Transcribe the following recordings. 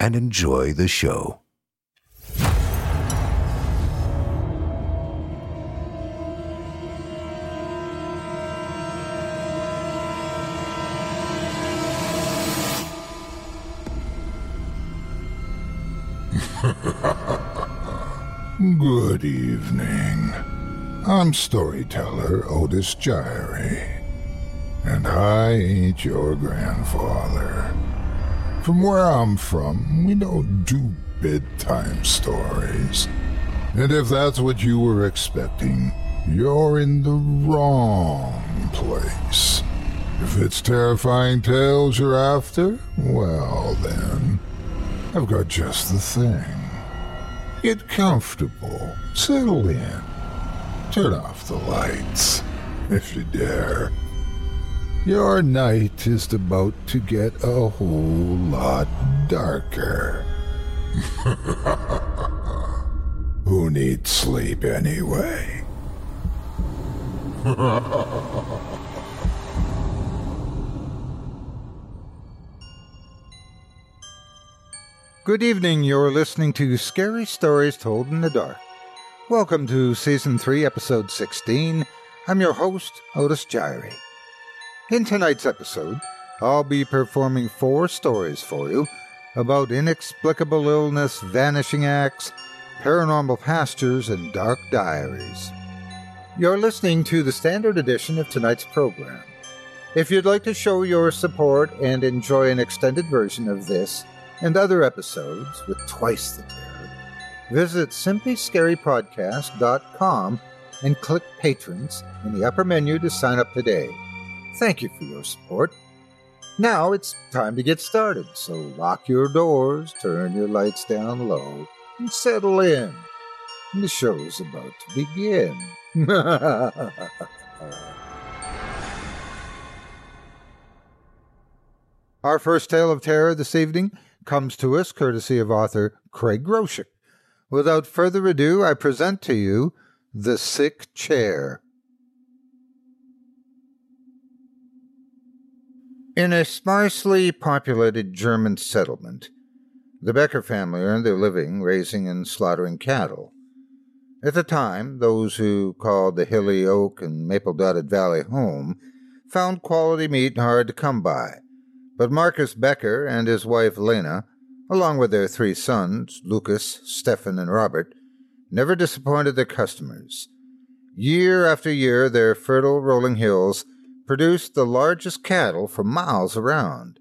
and enjoy the show. Good evening. I'm storyteller Otis Jiry, and I ain't your grandfather. From where I'm from, we don't do bedtime stories. And if that's what you were expecting, you're in the wrong place. If it's terrifying tales you're after, well then, I've got just the thing. Get comfortable, settle in, turn off the lights, if you dare. Your night is about to get a whole lot darker. Who needs sleep anyway? Good evening. You're listening to Scary Stories Told in the Dark. Welcome to Season 3, Episode 16. I'm your host, Otis Jiry. In tonight's episode, I'll be performing four stories for you about inexplicable illness, vanishing acts, paranormal pastures, and dark diaries. You're listening to the standard edition of tonight's program. If you'd like to show your support and enjoy an extended version of this and other episodes with twice the terror, visit simplyscarypodcast.com and click Patrons in the upper menu to sign up today. Thank you for your support. Now it's time to get started, so lock your doors, turn your lights down low, and settle in. The show's about to begin. Our first tale of terror this evening comes to us courtesy of author Craig Groshek. Without further ado, I present to you The Sick Chair. In a sparsely populated German settlement, the Becker family earned their living raising and slaughtering cattle. At the time, those who called the hilly oak and maple dotted valley home found quality meat hard to come by. But Marcus Becker and his wife Lena, along with their three sons, Lucas, Stefan, and Robert, never disappointed their customers. Year after year, their fertile rolling hills produced the largest cattle for miles around.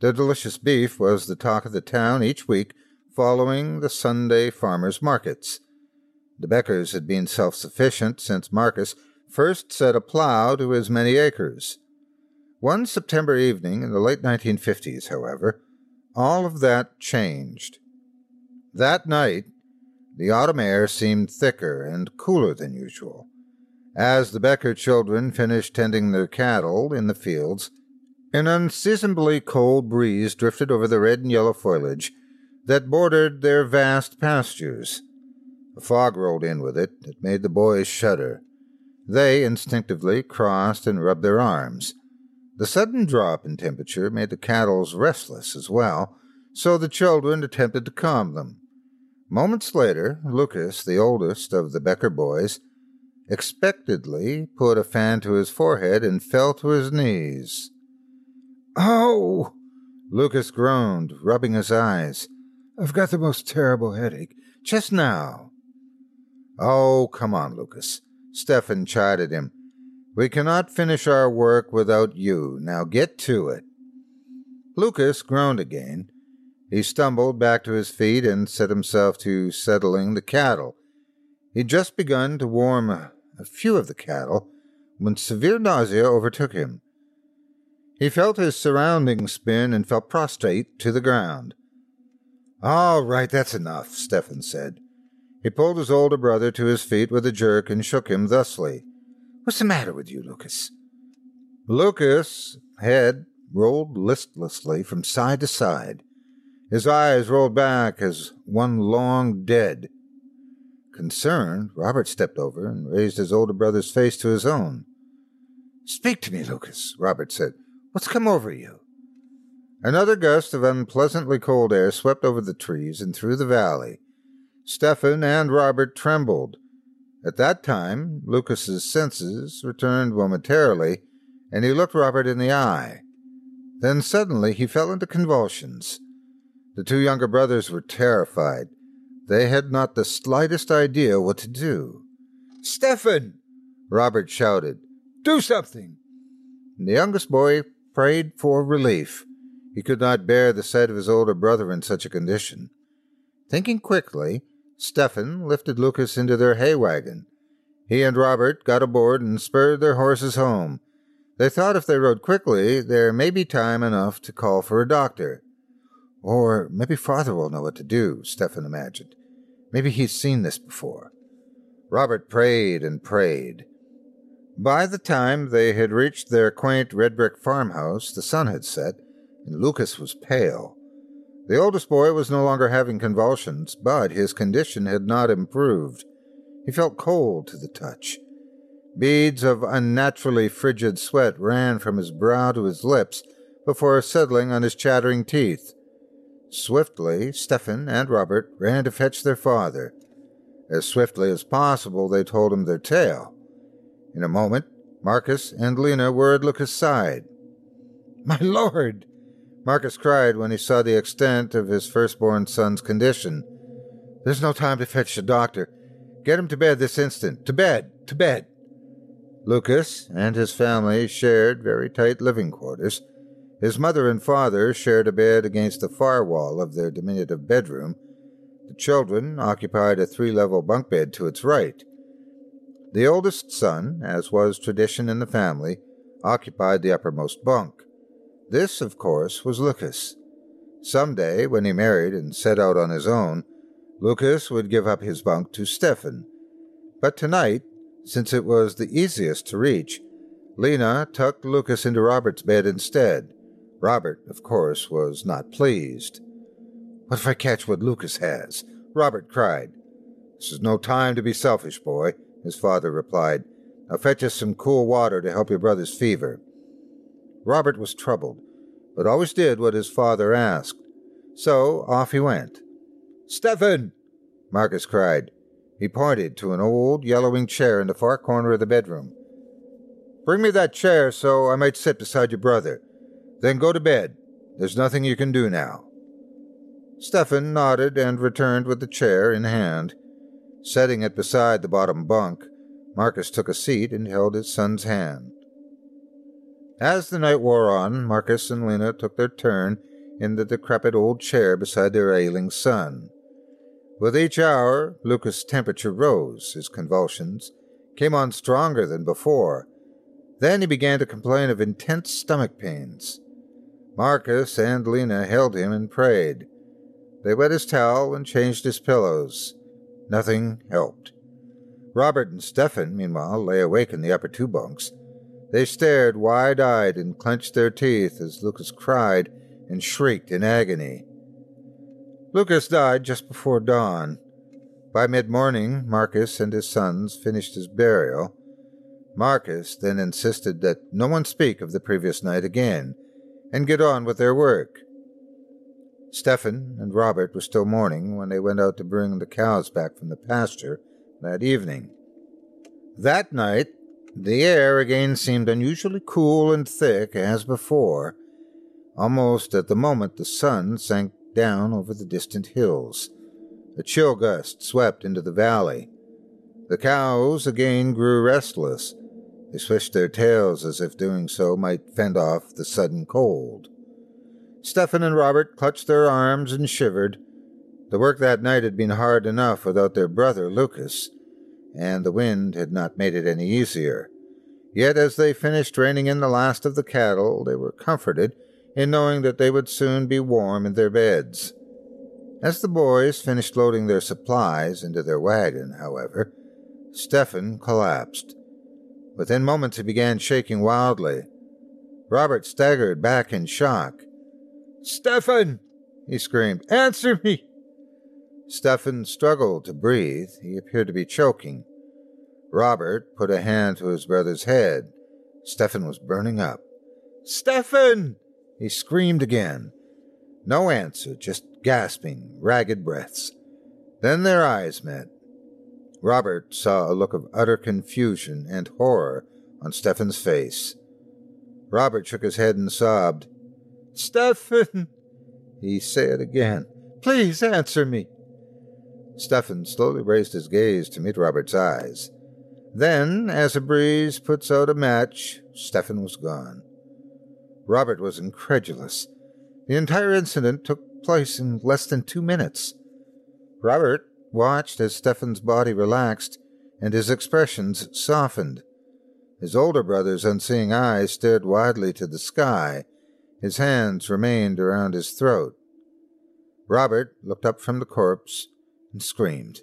Their delicious beef was the talk of the town each week following the Sunday farmers' markets. The Beckers had been self sufficient since Marcus first set a plow to his many acres. One September evening in the late 1950s, however, all of that changed. That night, the autumn air seemed thicker and cooler than usual. As the Becker children finished tending their cattle in the fields, an unseasonably cold breeze drifted over the red and yellow foliage that bordered their vast pastures. A fog rolled in with it that made the boys shudder. They instinctively crossed and rubbed their arms. The sudden drop in temperature made the cattle restless as well, so the children attempted to calm them. Moments later, Lucas, the oldest of the Becker boys, expectedly put a fan to his forehead and fell to his knees. Oh! Lucas groaned, rubbing his eyes. I've got the most terrible headache. Just now. Oh, come on, Lucas. Stefan chided him. We cannot finish our work without you. Now get to it. Lucas groaned again. He stumbled back to his feet and set himself to settling the cattle. He'd just begun to warm a, few of the cattle when severe nausea overtook him. He felt his surroundings spin and fell prostrate to the ground. All right, that's enough, Stefan said. He pulled his older brother to his feet with a jerk and shook him thusly. What's the matter with you, Lucas? Lucas' head rolled listlessly from side to side. His eyes rolled back as one long dead. Concerned, Robert stepped over and raised his older brother's face to his own. Speak to me, Lucas, Robert said. What's come over you? Another gust of unpleasantly cold air swept over the trees and through the valley. Stefan and Robert trembled. At that time, Lucas's senses returned momentarily, and he looked Robert in the eye. Then suddenly he fell into convulsions. The two younger brothers were terrified. They had not the slightest idea what to do. Stefan! Robert shouted. Do something! And the youngest boy prayed for relief. He could not bear the sight of his older brother in such a condition. Thinking quickly, Stefan lifted Lucas into their hay wagon. He and Robert got aboard and spurred their horses home. They thought if they rode quickly, there may be time enough to call for a doctor. Or maybe father will know what to do, Stefan imagined. Maybe he's seen this before. Robert prayed and prayed. By the time they had reached their quaint red brick farmhouse, the sun had set, and Lucas was pale. The oldest boy was no longer having convulsions, but his condition had not improved. He felt cold to the touch. Beads of unnaturally frigid sweat ran from his brow to his lips before settling on his chattering teeth. Swiftly, Stefan and Robert ran to fetch their father. As swiftly as possible, they told him their tale. In a moment, Marcus and Lena were at Lucas' side. My lord! Marcus cried when he saw the extent of his firstborn son's condition. There's no time to fetch the doctor. Get him to bed this instant. To bed! To bed! Lucas and his family shared very tight living quarters. His mother and father shared a bed against the far wall of their diminutive bedroom. The children occupied a three level bunk bed to its right. The oldest son, as was tradition in the family, occupied the uppermost bunk. This, of course, was Lucas. Some day, when he married and set out on his own, Lucas would give up his bunk to Stefan. But tonight, since it was the easiest to reach, Lena tucked Lucas into Robert's bed instead. Robert, of course, was not pleased. What if I catch what Lucas has? Robert cried. This is no time to be selfish, boy, his father replied. I'll fetch us some cool water to help your brother's fever. Robert was troubled, but always did what his father asked. So off he went. Stefan! Marcus cried. He pointed to an old, yellowing chair in the far corner of the bedroom. Bring me that chair so I might sit beside your brother. Then go to bed. There's nothing you can do now. Stefan nodded and returned with the chair in hand. Setting it beside the bottom bunk, Marcus took a seat and held his son's hand. As the night wore on, Marcus and Lena took their turn in the decrepit old chair beside their ailing son. With each hour, Lucas' temperature rose, his convulsions came on stronger than before. Then he began to complain of intense stomach pains. Marcus and Lena held him and prayed. They wet his towel and changed his pillows. Nothing helped. Robert and Stefan, meanwhile, lay awake in the upper two bunks, they stared wide eyed and clenched their teeth as Lucas cried and shrieked in agony. Lucas died just before dawn. By mid morning, Marcus and his sons finished his burial. Marcus then insisted that no one speak of the previous night again and get on with their work. Stefan and Robert were still mourning when they went out to bring the cows back from the pasture that evening. That night, the air again seemed unusually cool and thick as before. Almost at the moment the sun sank down over the distant hills. A chill gust swept into the valley. The cows again grew restless. They swished their tails as if doing so might fend off the sudden cold. Stephen and Robert clutched their arms and shivered. The work that night had been hard enough without their brother Lucas, and the wind had not made it any easier. Yet as they finished reining in the last of the cattle, they were comforted in knowing that they would soon be warm in their beds. As the boys finished loading their supplies into their wagon, however, Stephen collapsed. Within moments he began shaking wildly. Robert staggered back in shock. Stephen! he screamed. Answer me! Stephen struggled to breathe. He appeared to be choking. Robert put a hand to his brother's head. Stephen was burning up. Stephen! He screamed again. No answer, just gasping, ragged breaths. Then their eyes met. Robert saw a look of utter confusion and horror on Stephen's face. Robert shook his head and sobbed. Stephen, he said again, please answer me. Stephen slowly raised his gaze to meet Robert's eyes. Then, as a breeze puts out a match, Stephen was gone. Robert was incredulous. The entire incident took place in less than two minutes. Robert watched as Stephen's body relaxed and his expressions softened. His older brother's unseeing eyes stared widely to the sky. His hands remained around his throat. Robert looked up from the corpse and screamed.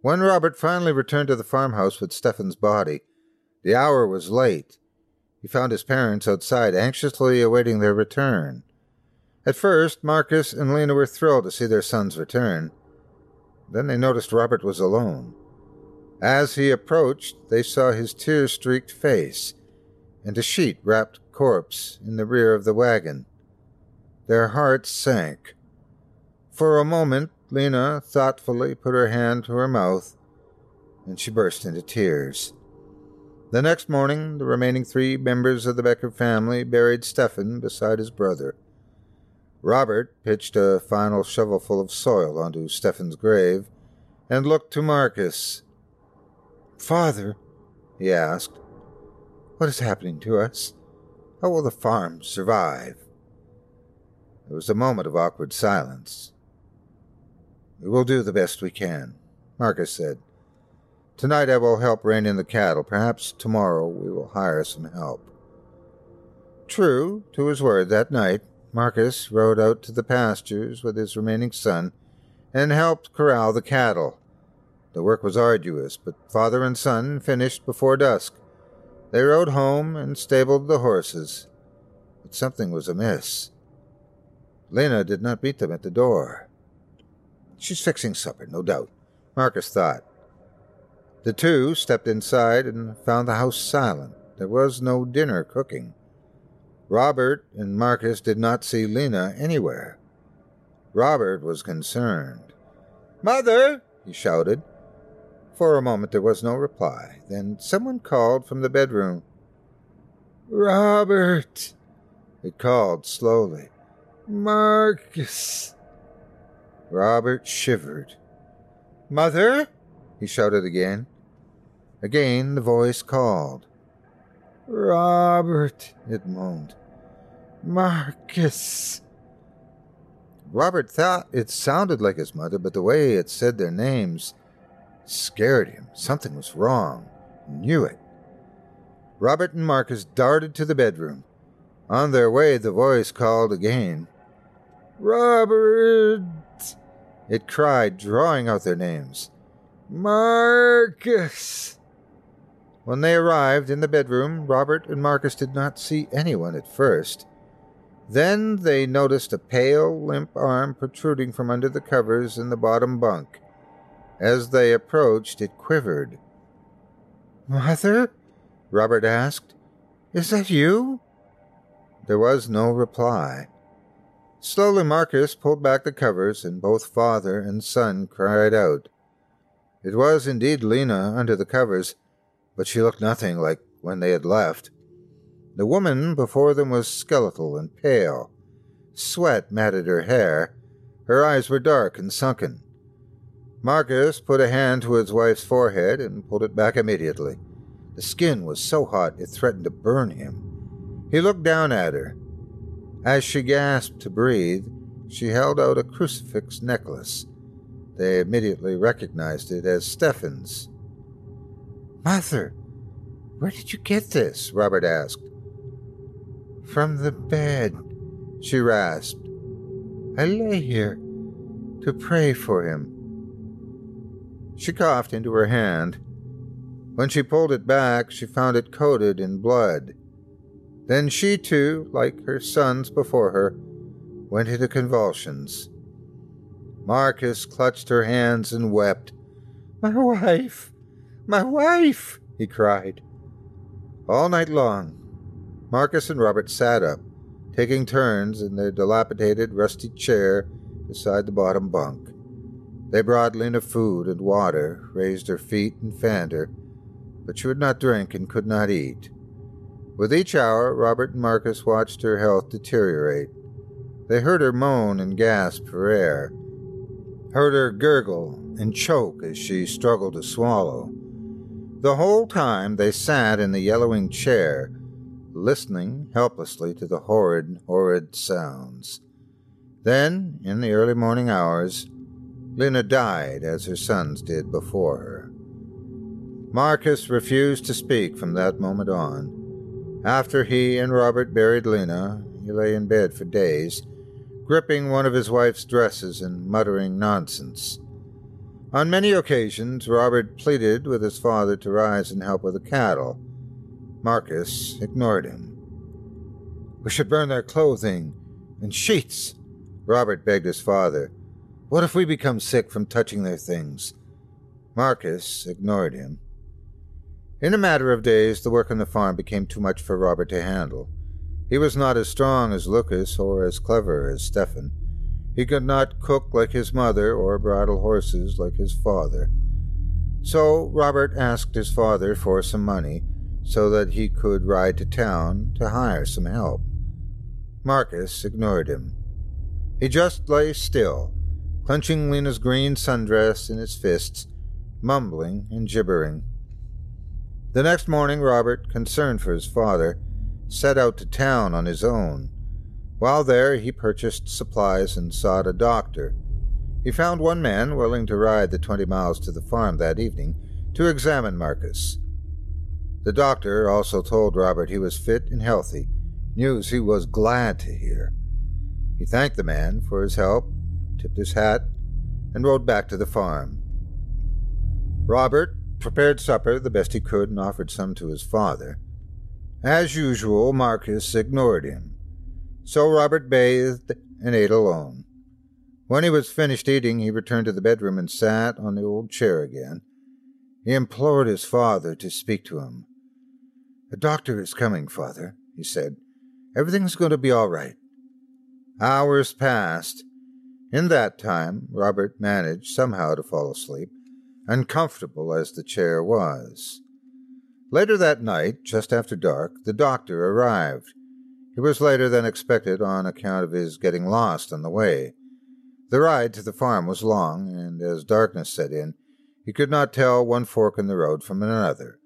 When Robert finally returned to the farmhouse with Stephen's body, the hour was late. He found his parents outside, anxiously awaiting their return. At first, Marcus and Lena were thrilled to see their son's return. Then they noticed Robert was alone. As he approached, they saw his tear streaked face and a sheet wrapped corpse in the rear of the wagon. Their hearts sank. For a moment, Lena thoughtfully put her hand to her mouth, and she burst into tears. The next morning, the remaining three members of the Becker family buried Stephen beside his brother. Robert pitched a final shovelful of soil onto Stephen's grave and looked to Marcus. Father, he asked, what is happening to us? How will the farm survive? There was a moment of awkward silence. We will do the best we can, Marcus said. Tonight I will help rein in the cattle. Perhaps tomorrow we will hire some help. True to his word, that night Marcus rode out to the pastures with his remaining son and helped corral the cattle. The work was arduous, but father and son finished before dusk. They rode home and stabled the horses. But something was amiss. Lena did not meet them at the door. She's fixing supper, no doubt, Marcus thought. The two stepped inside and found the house silent. There was no dinner cooking. Robert and Marcus did not see Lena anywhere. Robert was concerned. Mother! he shouted. For a moment there was no reply. Then someone called from the bedroom. Robert! It called slowly. Marcus! Robert shivered. Mother? he shouted again. Again the voice called. Robert, it moaned. Marcus. Robert thought it sounded like his mother, but the way it said their names scared him. Something was wrong. Knew it. Robert and Marcus darted to the bedroom. On their way, the voice called again. Robert! It cried, drawing out their names. Marcus! When they arrived in the bedroom, Robert and Marcus did not see anyone at first. Then they noticed a pale, limp arm protruding from under the covers in the bottom bunk. As they approached, it quivered. Mother? Robert asked. Is that you? There was no reply. Slowly Marcus pulled back the covers, and both father and son cried out. It was indeed Lena under the covers, but she looked nothing like when they had left. The woman before them was skeletal and pale. Sweat matted her hair. Her eyes were dark and sunken. Marcus put a hand to his wife's forehead and pulled it back immediately. The skin was so hot it threatened to burn him. He looked down at her. As she gasped to breathe, she held out a crucifix necklace. They immediately recognized it as Stefan's. Mother, where did you get this? Robert asked. From the bed, she rasped. I lay here to pray for him. She coughed into her hand. When she pulled it back, she found it coated in blood. Then she too, like her sons before her, went into convulsions. Marcus clutched her hands and wept. My wife! My wife! he cried. All night long, Marcus and Robert sat up, taking turns in their dilapidated, rusty chair beside the bottom bunk. They brought Lena food and water, raised her feet, and fanned her, but she would not drink and could not eat. With each hour, Robert and Marcus watched her health deteriorate. They heard her moan and gasp for air, heard her gurgle and choke as she struggled to swallow. The whole time they sat in the yellowing chair, listening helplessly to the horrid, horrid sounds. Then, in the early morning hours, Lena died as her sons did before her. Marcus refused to speak from that moment on. After he and Robert buried Lena, he lay in bed for days, gripping one of his wife's dresses and muttering nonsense. On many occasions, Robert pleaded with his father to rise and help with the cattle. Marcus ignored him. We should burn their clothing and sheets, Robert begged his father. What if we become sick from touching their things? Marcus ignored him. In a matter of days, the work on the farm became too much for Robert to handle. He was not as strong as Lucas or as clever as Stefan. He could not cook like his mother or bridle horses like his father. So Robert asked his father for some money so that he could ride to town to hire some help. Marcus ignored him. He just lay still, clenching Lena's green sundress in his fists, mumbling and gibbering. The next morning, Robert, concerned for his father, set out to town on his own. While there, he purchased supplies and sought a doctor. He found one man willing to ride the twenty miles to the farm that evening to examine Marcus. The doctor also told Robert he was fit and healthy, news he was glad to hear. He thanked the man for his help tipped his hat, and rode back to the farm. Robert prepared supper the best he could and offered some to his father. As usual, Marcus ignored him. So Robert bathed and ate alone. When he was finished eating, he returned to the bedroom and sat on the old chair again. He implored his father to speak to him. The doctor is coming, father, he said. Everything's going to be all right. Hours passed, in that time, Robert managed somehow to fall asleep, uncomfortable as the chair was. Later that night, just after dark, the doctor arrived. He was later than expected on account of his getting lost on the way. The ride to the farm was long, and as darkness set in, he could not tell one fork in the road from another.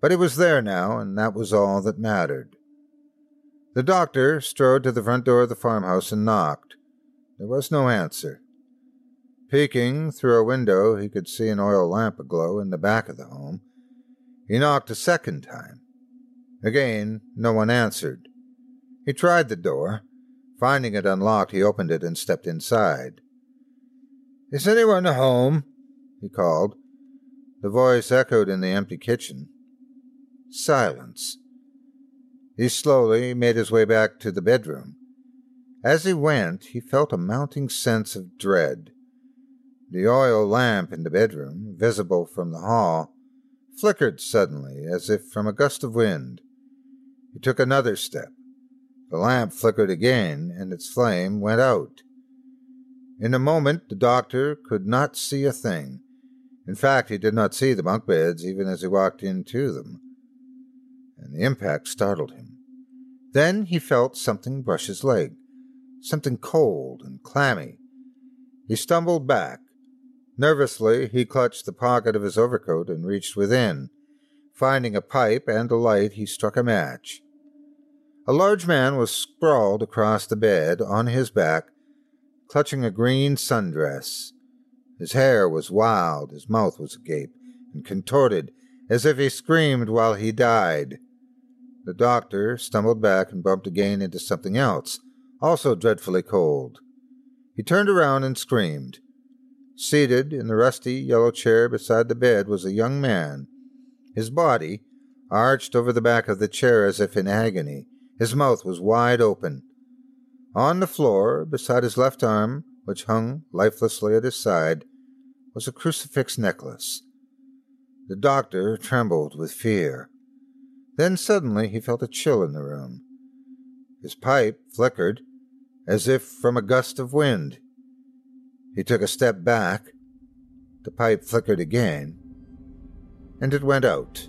But he was there now, and that was all that mattered. The doctor strode to the front door of the farmhouse and knocked. There was no answer. Peeking through a window, he could see an oil lamp aglow in the back of the home. He knocked a second time. Again, no one answered. He tried the door. Finding it unlocked, he opened it and stepped inside. Is anyone home? he called. The voice echoed in the empty kitchen. Silence. He slowly made his way back to the bedroom. As he went, he felt a mounting sense of dread. The oil lamp in the bedroom, visible from the hall, flickered suddenly as if from a gust of wind. He took another step. The lamp flickered again, and its flame went out. In a moment, the doctor could not see a thing. In fact, he did not see the bunk beds even as he walked into them. And the impact startled him. Then he felt something brush his leg something cold and clammy. He stumbled back. Nervously, he clutched the pocket of his overcoat and reached within. Finding a pipe and a light, he struck a match. A large man was sprawled across the bed on his back, clutching a green sundress. His hair was wild, his mouth was agape and contorted, as if he screamed while he died. The doctor stumbled back and bumped again into something else, also dreadfully cold. He turned around and screamed. Seated in the rusty yellow chair beside the bed was a young man. His body, arched over the back of the chair as if in agony, his mouth was wide open. On the floor, beside his left arm, which hung lifelessly at his side, was a crucifix necklace. The doctor trembled with fear. Then suddenly he felt a chill in the room. His pipe flickered, as if from a gust of wind. He took a step back. The pipe flickered again, and it went out.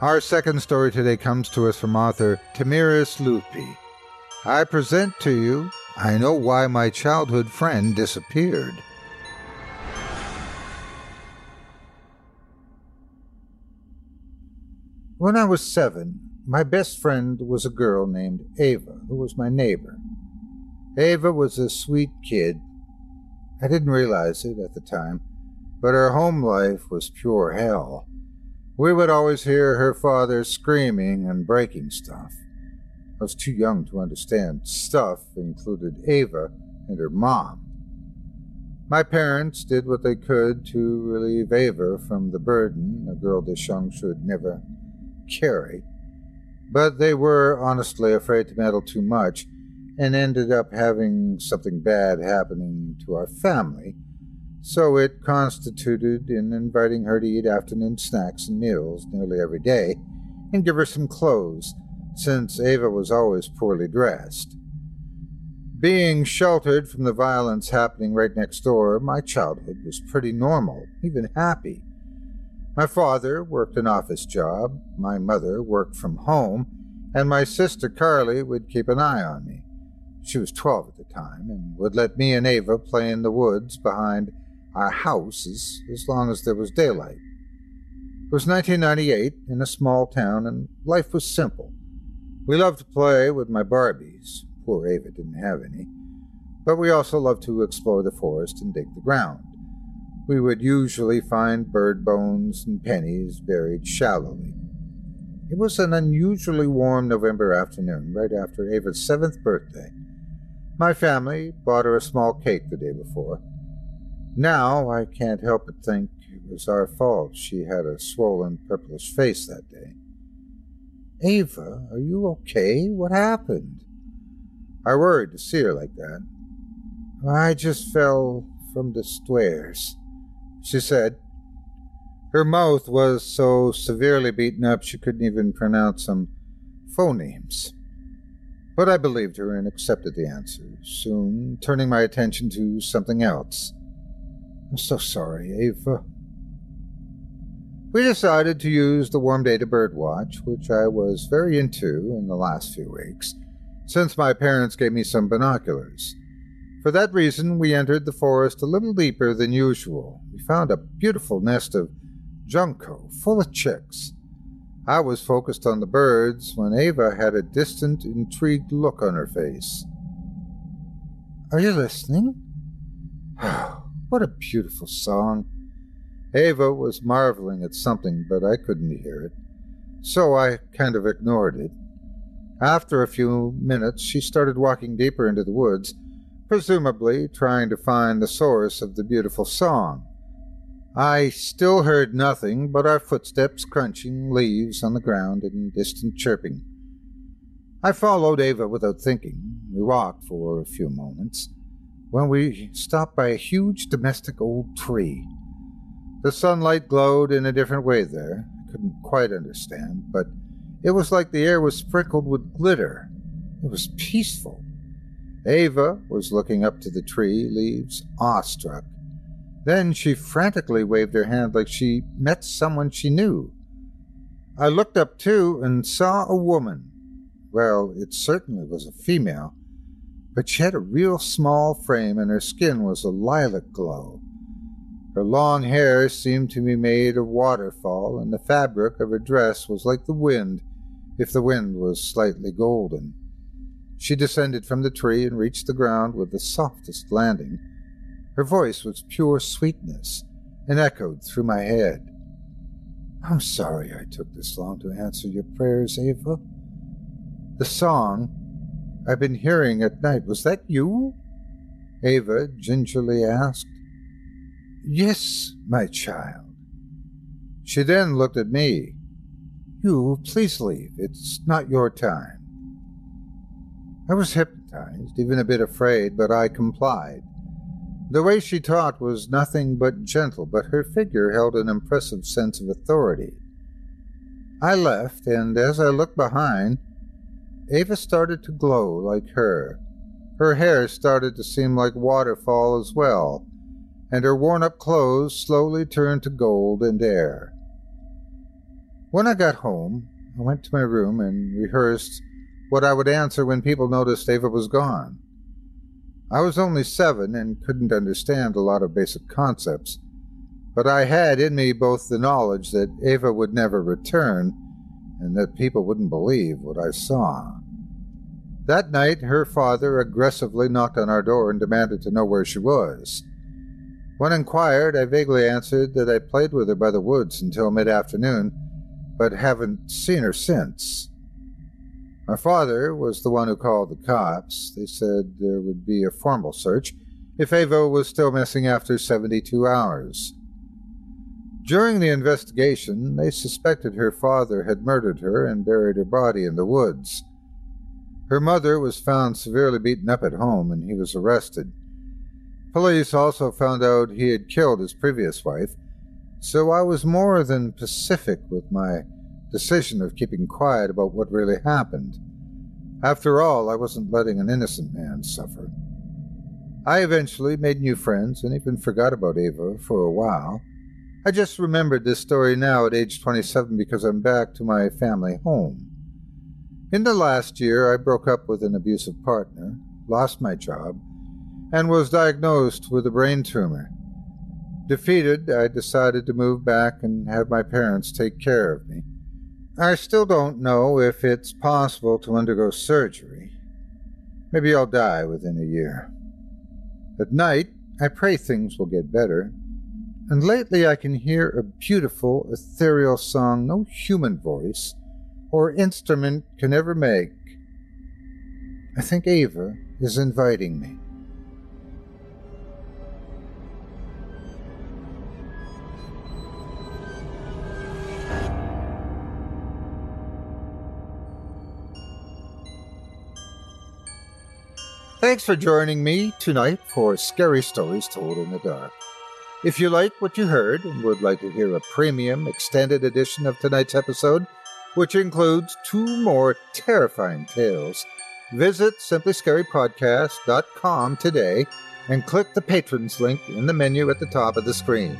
Our second story today comes to us from author Thamires Luppi. I present to you I Know Why My Childhood Friend Disappeared. When I was seven, my best friend was a girl named Ava, who was my neighbor. Ava was a sweet kid. I didn't realize it at the time, but her home life was pure hell. We would always hear her father screaming and breaking stuff. I was too young to understand. Stuff included Ava and her mom. My parents did what they could to relieve Ava from the burden a girl this young should never carry, but they were honestly afraid to meddle too much and ended up having something bad happening to our family so it constituted in inviting her to eat afternoon snacks and meals nearly every day, and give her some clothes, since Ava was always poorly dressed. Being sheltered from the violence happening right next door, my childhood was pretty normal, even happy. My father worked an office job, my mother worked from home, and my sister Carly would keep an eye on me. She was twelve at the time and would let me and Ava play in the woods behind our house as, as long as there was daylight. It was 1998 in a small town, and life was simple. We loved to play with my Barbies. Poor Ava didn't have any. But we also loved to explore the forest and dig the ground. We would usually find bird bones and pennies buried shallowly. It was an unusually warm November afternoon, right after Ava's seventh birthday. My family bought her a small cake the day before. Now I can't help but think it was our fault she had a swollen, purplish face that day. Ava, are you okay? What happened? I worried to see her like that. I just fell from the stairs, she said. Her mouth was so severely beaten up she couldn't even pronounce some phonemes. But I believed her and accepted the answer, soon turning my attention to something else. I'm so sorry, Ava. We decided to use the warm day to birdwatch, which I was very into in the last few weeks, since my parents gave me some binoculars. For that reason, we entered the forest a little deeper than usual. We found a beautiful nest of junco full of chicks. I was focused on the birds when Ava had a distant, intrigued look on her face. Are you listening? What a beautiful song. Ava was marveling at something, but I couldn't hear it, so I kind of ignored it. After a few minutes, she started walking deeper into the woods, presumably trying to find the source of the beautiful song. I still heard nothing but our footsteps crunching leaves on the ground and distant chirping. I followed Ava without thinking. We walked for a few moments when we stopped by a huge domestic old tree. The sunlight glowed in a different way there. I couldn't quite understand, but it was like the air was sprinkled with glitter. It was peaceful. Ava was looking up to the tree, leaves awestruck. Then she frantically waved her hand like she met someone she knew. I looked up too and saw a woman. Well, it certainly was a female, but she had a real small frame and her skin was a lilac glow. Her long hair seemed to be made of waterfall, and the fabric of her dress was like the wind, if the wind was slightly golden. She descended from the tree and reached the ground with the softest landing. Her voice was pure sweetness and echoed through my head. I'm sorry I took this long to answer your prayers, Ava. The song I've been hearing at night, was that you? Ava gingerly asked. Yes, my child. She then looked at me. You, please leave. It's not your time. I was hypnotized, even a bit afraid, but I complied. The way she talked was nothing but gentle, but her figure held an impressive sense of authority. I left, and as I looked behind, Ava started to glow like her. Her hair started to seem like waterfall as well, and her worn up clothes slowly turned to gold and air. When I got home, I went to my room and rehearsed what I would answer when people noticed Ava was gone. I was only seven and couldn't understand a lot of basic concepts, but I had in me both the knowledge that Ava would never return and that people wouldn't believe what I saw. That night, her father aggressively knocked on our door and demanded to know where she was. When inquired, I vaguely answered that I played with her by the woods until mid afternoon, but haven't seen her since. My father was the one who called the cops. They said there would be a formal search if Ava was still missing after 72 hours. During the investigation, they suspected her father had murdered her and buried her body in the woods. Her mother was found severely beaten up at home and he was arrested. Police also found out he had killed his previous wife, so I was more than pacific with my decision of keeping quiet about what really happened. After all, I wasn't letting an innocent man suffer. I eventually made new friends and even forgot about Ava for a while. I just remembered this story now at age 27 because I'm back to my family home. In the last year, I broke up with an abusive partner, lost my job, and was diagnosed with a brain tumor. Defeated, I decided to move back and have my parents take care of me. I still don't know if it's possible to undergo surgery. Maybe I'll die within a year. At night, I pray things will get better, and lately I can hear a beautiful, ethereal song no human voice or instrument can ever make. I think Ava is inviting me. Thanks for joining me tonight for Scary Stories Told in the Dark. If you like what you heard and would like to hear a premium extended edition of tonight's episode, which includes two more terrifying tales, visit simplyscarypodcast.com today and click the patrons link in the menu at the top of the screen.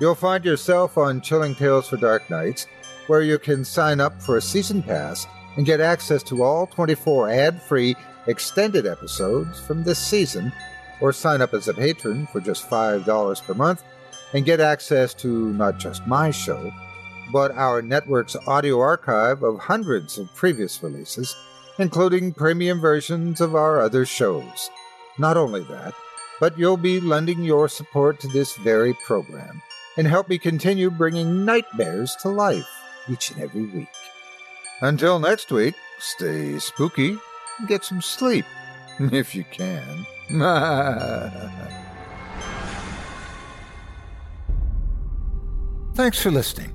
You'll find yourself on Chilling Tales for Dark Nights, where you can sign up for a season pass and get access to all 24 ad free extended episodes from this season, or sign up as a patron for just $5 per month and get access to not just my show but our network's audio archive of hundreds of previous releases, including premium versions of our other shows. Not only that, but you'll be lending your support to this very program and help me continue bringing nightmares to life each and every week. Until next week, stay spooky and get some sleep if you can. Thanks for listening.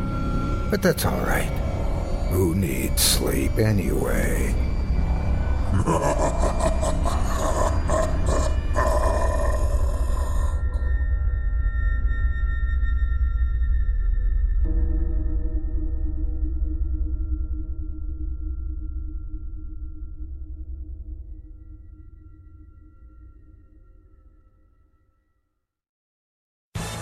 But that's all right. Who needs sleep anyway?